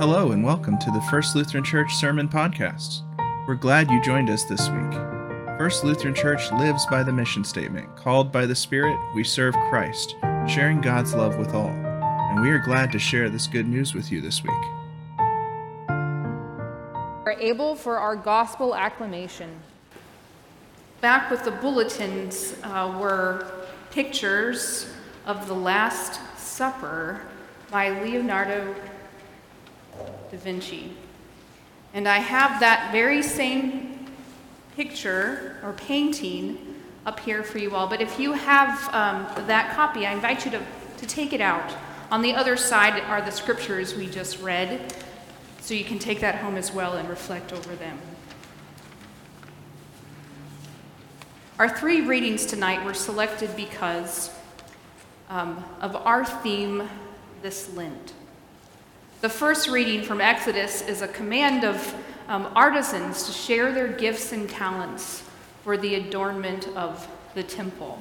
Hello, and welcome to the First Lutheran Church Sermon Podcast. We're glad you joined us this week. First Lutheran Church lives by the mission statement Called by the Spirit, we serve Christ, sharing God's love with all. And we are glad to share this good news with you this week. We're able for our gospel acclamation. Back with the bulletins uh, were pictures of the Last Supper by Leonardo da Vinci. And I have that very same picture or painting up here for you all. But if you have um, that copy, I invite you to, to take it out. On the other side are the scriptures we just read, so you can take that home as well and reflect over them. Our three readings tonight were selected because um, of our theme this Lent. The first reading from Exodus is a command of um, artisans to share their gifts and talents for the adornment of the temple.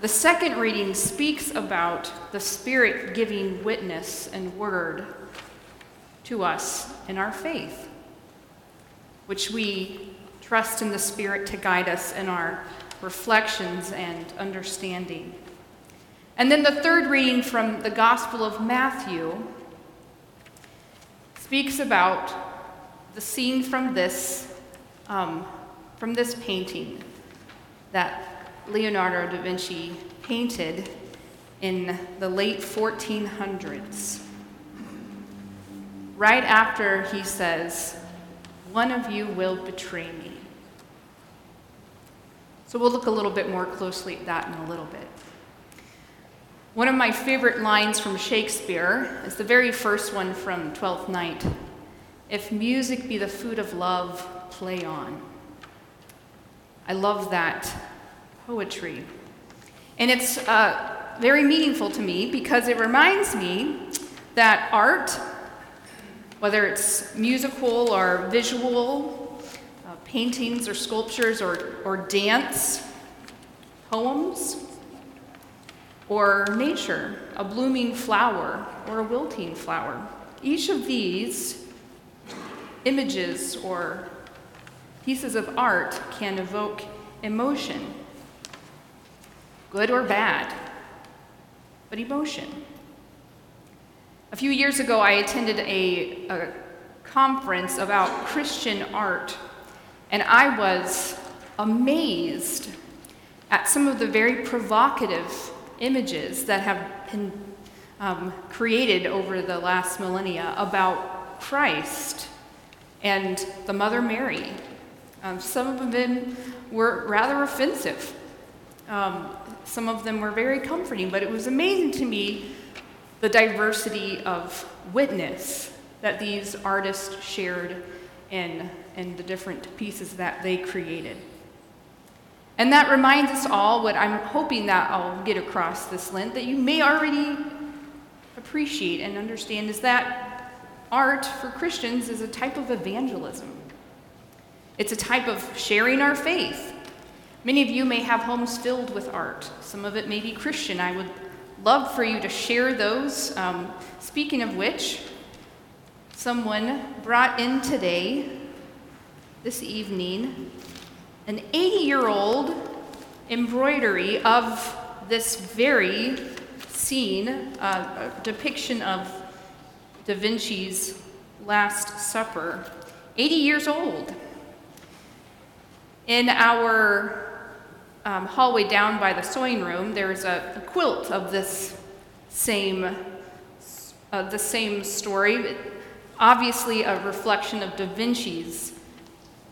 The second reading speaks about the Spirit giving witness and word to us in our faith, which we trust in the Spirit to guide us in our reflections and understanding. And then the third reading from the Gospel of Matthew speaks about the scene from this, um, from this painting that Leonardo da Vinci painted in the late 1400s. Right after he says, One of you will betray me. So we'll look a little bit more closely at that in a little bit. One of my favorite lines from Shakespeare is the very first one from Twelfth Night If music be the food of love, play on. I love that poetry. And it's uh, very meaningful to me because it reminds me that art, whether it's musical or visual, uh, paintings or sculptures or, or dance, poems, or nature, a blooming flower or a wilting flower. Each of these images or pieces of art can evoke emotion, good or bad, but emotion. A few years ago, I attended a, a conference about Christian art, and I was amazed at some of the very provocative images that have been um, created over the last millennia about Christ and the Mother Mary. Um, some of them were rather offensive. Um, some of them were very comforting, but it was amazing to me the diversity of witness that these artists shared in, in the different pieces that they created. And that reminds us all what I'm hoping that I'll get across this Lent that you may already appreciate and understand is that art for Christians is a type of evangelism. It's a type of sharing our faith. Many of you may have homes filled with art. Some of it may be Christian. I would love for you to share those. Um, speaking of which, someone brought in today, this evening, an 80 year old embroidery of this very scene, uh, a depiction of Da Vinci's Last Supper, 80 years old. In our um, hallway down by the sewing room, there's a, a quilt of this same, uh, the same story, obviously a reflection of Da Vinci's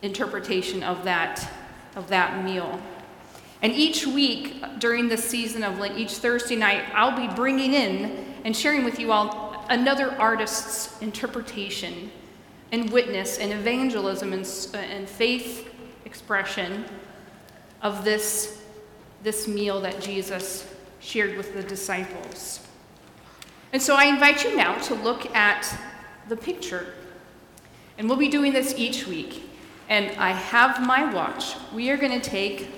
interpretation of that of that meal. And each week during the season of Lent, each Thursday night, I'll be bringing in and sharing with you all another artist's interpretation and witness and evangelism and, and faith expression of this, this meal that Jesus shared with the disciples. And so I invite you now to look at the picture. And we'll be doing this each week and I have my watch, we are going to take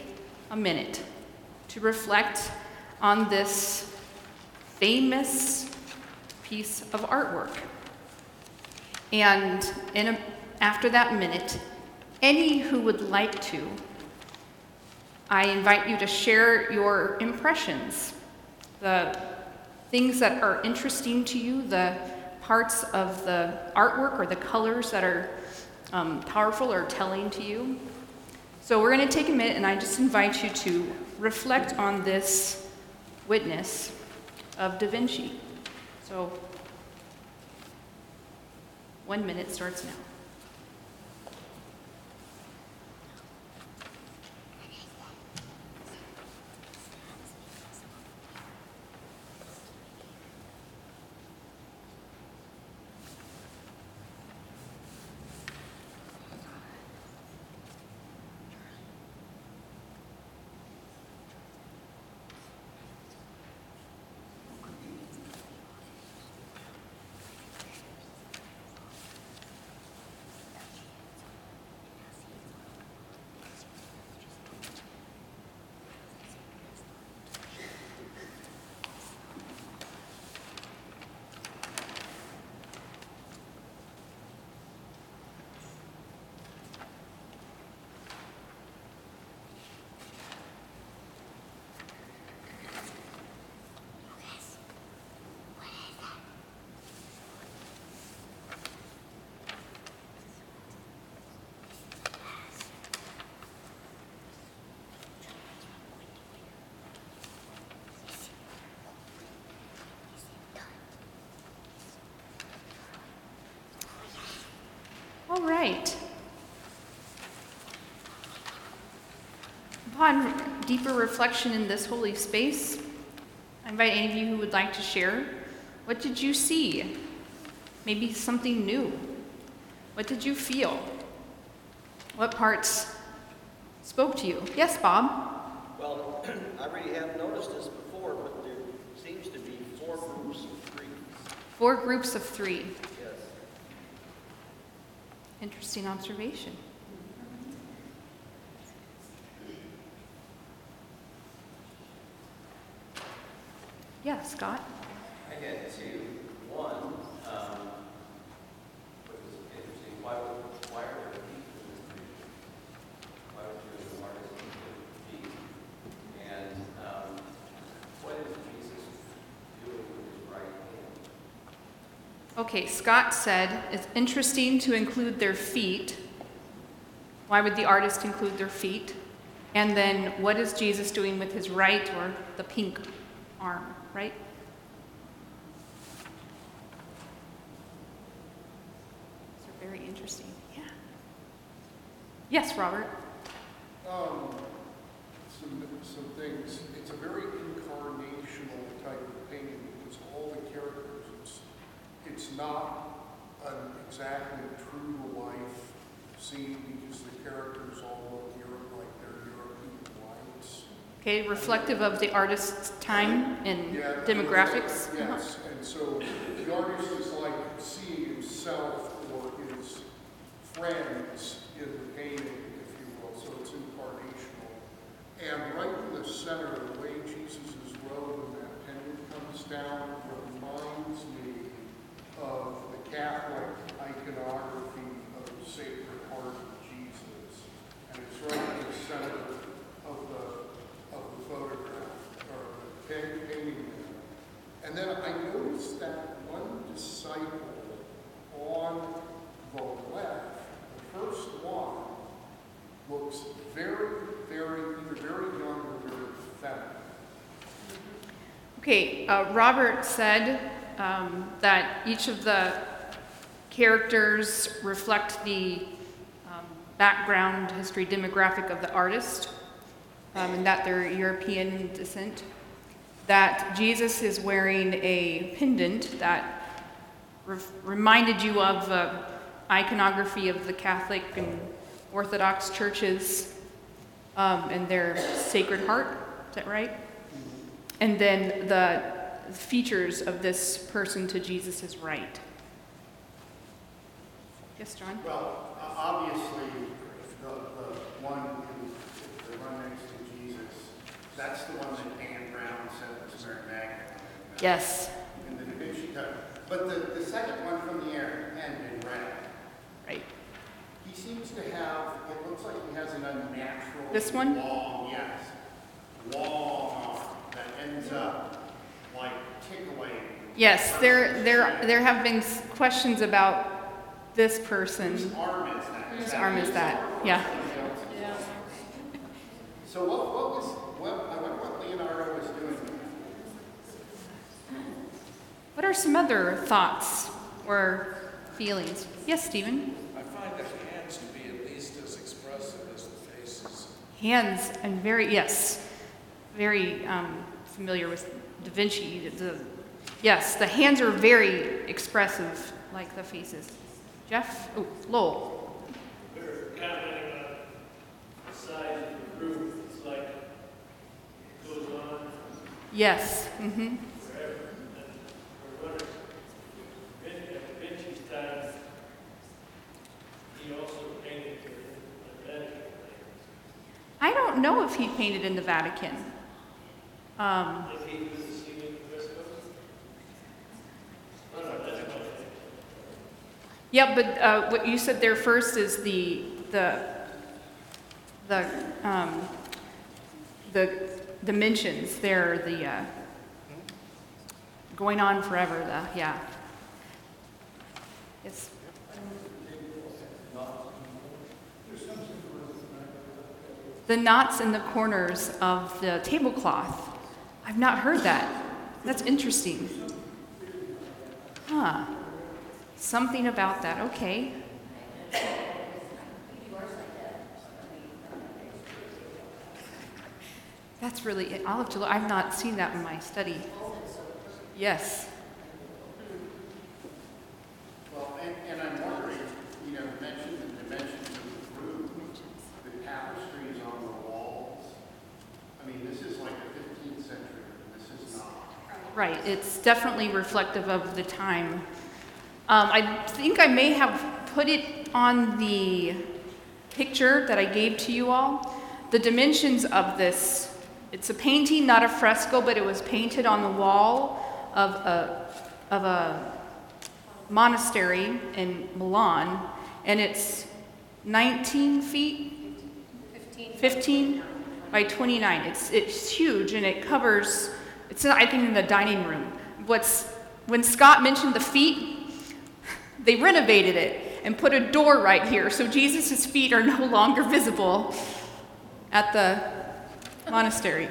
a minute to reflect on this famous piece of artwork. And in a, after that minute, any who would like to, I invite you to share your impressions, the things that are interesting to you, the parts of the artwork or the colors that are um, powerful or telling to you. So we're going to take a minute and I just invite you to reflect on this witness of Da Vinci. So one minute starts now. All right. Upon deeper reflection in this holy space, I invite any of you who would like to share. What did you see? Maybe something new. What did you feel? What parts spoke to you? Yes, Bob? Well, I really haven't noticed this before, but there seems to be four groups of three. Four groups of three. Interesting observation. Yeah, Scott? I had two. One, um, what was interesting, why, would- why are there people in this tradition? Why would you as an artist keep it And, um, what is Jesus doing with his right hand? Okay, Scott said it's interesting to include their feet. Why would the artist include their feet? And then what is Jesus doing with his right or the pink arm, right? These are very interesting. Yeah. Yes, Robert. Um, some, some things. It's a very incarnational type of painting because all the characters, it's, it's not an exactly true to life scene because the characters all look Europe like they're European whites. Okay, reflective of the artist's time and Yeah, demographics. Uh-huh. Yes, and so the artist is like seeing himself or his friends in the painting, if you will, so it's incarnational. And right in the center, the way Jesus' robe and that pendant comes down reminds me of the Catholic iconography of the Sacred Heart of Jesus. And it's right in the center of the, of the photograph, or the painting. And then I noticed that one disciple on the left, the first one, looks very, very, either very young or very feminine. Okay, uh, Robert said um, that each of the characters reflect the um, background, history, demographic of the artist, um, and that they're European descent. That Jesus is wearing a pendant that re- reminded you of uh, iconography of the Catholic and Orthodox churches um, and their Sacred Heart. Is that right? And then the features of this person to Jesus' right. Yes, John? Well, obviously, the, the one who, the one next to Jesus, that's the one that Dan Brown said was Mary Magdalene. Yes. And the Da Vinci, But the, the second one from the air end in red, Right. he seems to have, it looks like he has an unnatural. This one? Long, yes, long arm that ends up like tickling. Yes, there, there, there have been s- questions about this person. Whose arm is that? Whose arm is that? arm or Yeah. So what, what was, what, I wonder what Leonardo was doing. What are some other thoughts or feelings? Yes, Stephen? I find the hands to be at least as expressive as the faces. Hands and very, yes, very um, familiar with Da Vinci. The, yes, the hands are very expressive, like the faces. Jeff? Oh, Lowell. Yes. hmm Vatican. I don't know if he painted in the Vatican. Um, If he was the ceiling fresco? No, no, that's my thing. Yeah, but uh, what you said there first is the the the um, the dimensions. They're the uh, going on forever. The yeah. Yes. The knots in the corners of the tablecloth. I've not heard that. That's interesting. Huh. Something about that. Okay. That's really, I'll have to look. I've not seen that in my study. Yes. Well, and, and I'm wondering, you know, the dimensions of the room, the tapestries on the walls. I mean, this is like the fifteenth century, this is not. Right, it's definitely reflective of the time. Um, I think I may have put it on the picture that I gave to you all. The dimensions of this, it's a painting, not a fresco, but it was painted on the wall of a, of a monastery in Milan, and it's 19 feet 15 by 29. It's, it's huge and it covers, it's, I think, in the dining room. What's, when Scott mentioned the feet, they renovated it and put a door right here so Jesus' feet are no longer visible at the monastery.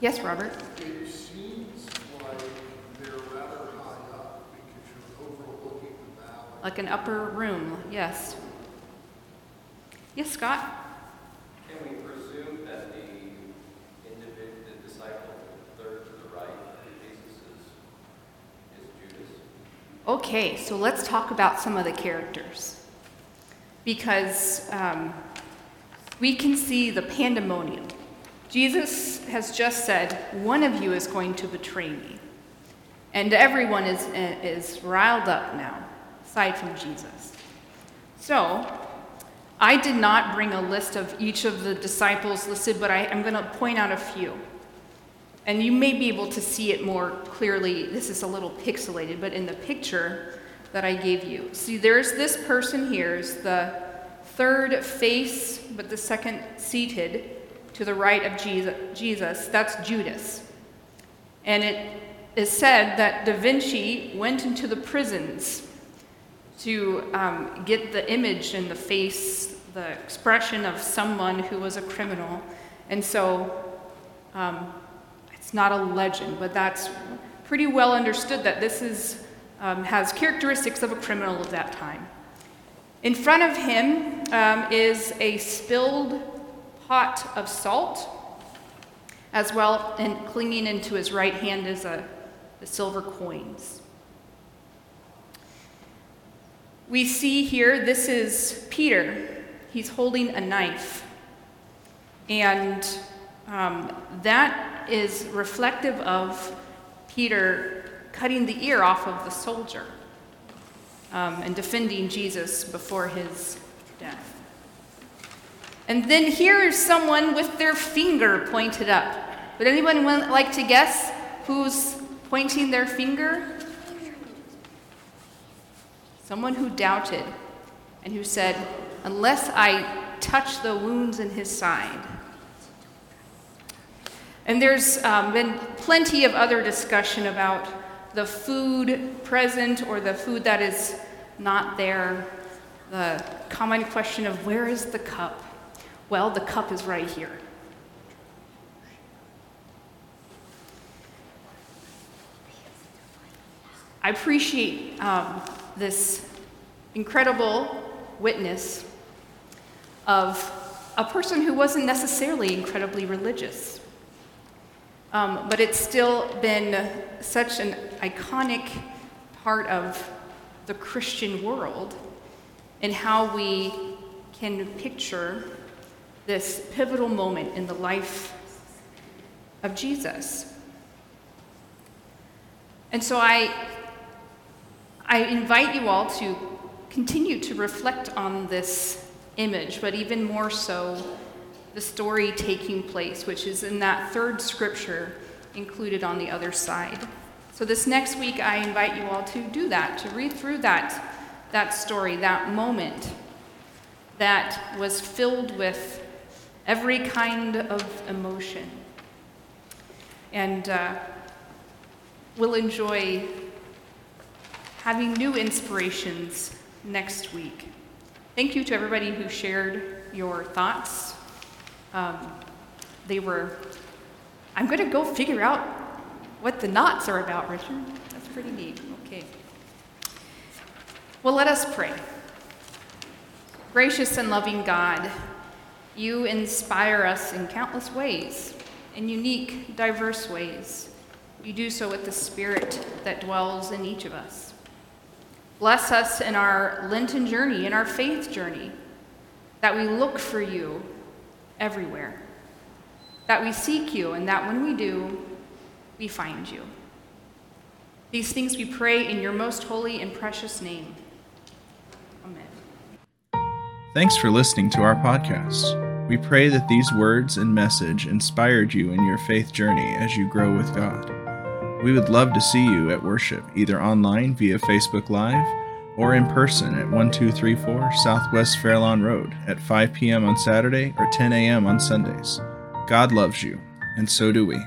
Yes, Robert? It seems like they're rather high up because you're overlooking the valley. Like an upper room, yes. Yes, Scott? Can we presume that the individual, the disciple, the third to the right of Jesus is, is Judas? Okay, so let's talk about some of the characters. Because um, we can see the pandemonium. Jesus has just said, One of you is going to betray me. And everyone is, is riled up now, aside from Jesus. So, I did not bring a list of each of the disciples listed, but I, I'm going to point out a few. And you may be able to see it more clearly. This is a little pixelated, but in the picture that I gave you. See, there's this person here, is the third face, but the second seated to the right of Jesus. That's Judas. And it is said that Da Vinci went into the prisons to um, get the image and the face, the expression of someone who was a criminal. And so um, it's not a legend, but that's pretty well understood that this is, um, has characteristics of a criminal of that time. In front of him um, is a spilled pot of salt, as well, and clinging into his right hand is a, the silver coins. We see here, this is Peter. He's holding a knife. And um, that is reflective of Peter cutting the ear off of the soldier um, and defending Jesus before his death. And then here is someone with their finger pointed up. Would anyone like to guess who's pointing their finger? Someone who doubted and who said, Unless I touch the wounds in his side. And there's um, been plenty of other discussion about the food present or the food that is not there. The common question of where is the cup? Well, the cup is right here. I appreciate um, this incredible witness of a person who wasn't necessarily incredibly religious. Um, but it's still been such an iconic part of the Christian world and how we can picture this pivotal moment in the life of Jesus. And so I, I invite you all to continue to reflect on this image, but even more so, the story taking place, which is in that third scripture included on the other side. So, this next week, I invite you all to do that, to read through that, that story, that moment that was filled with every kind of emotion. And uh, we'll enjoy having new inspirations next week. Thank you to everybody who shared your thoughts. Um, they were, I'm going to go figure out what the knots are about, Richard. That's pretty neat. Okay. Well, let us pray. Gracious and loving God, you inspire us in countless ways, in unique, diverse ways. You do so with the Spirit that dwells in each of us. Bless us in our Lenten journey, in our faith journey, that we look for you everywhere, that we seek you, and that when we do, we find you. These things we pray in your most holy and precious name. Amen. Thanks for listening to our podcast. We pray that these words and message inspired you in your faith journey as you grow with God. We would love to see you at worship, either online via Facebook Live or in person at 1234 Southwest Fairlawn Road at 5 p.m. on Saturday or 10 a.m. on Sundays. God loves you, and so do we.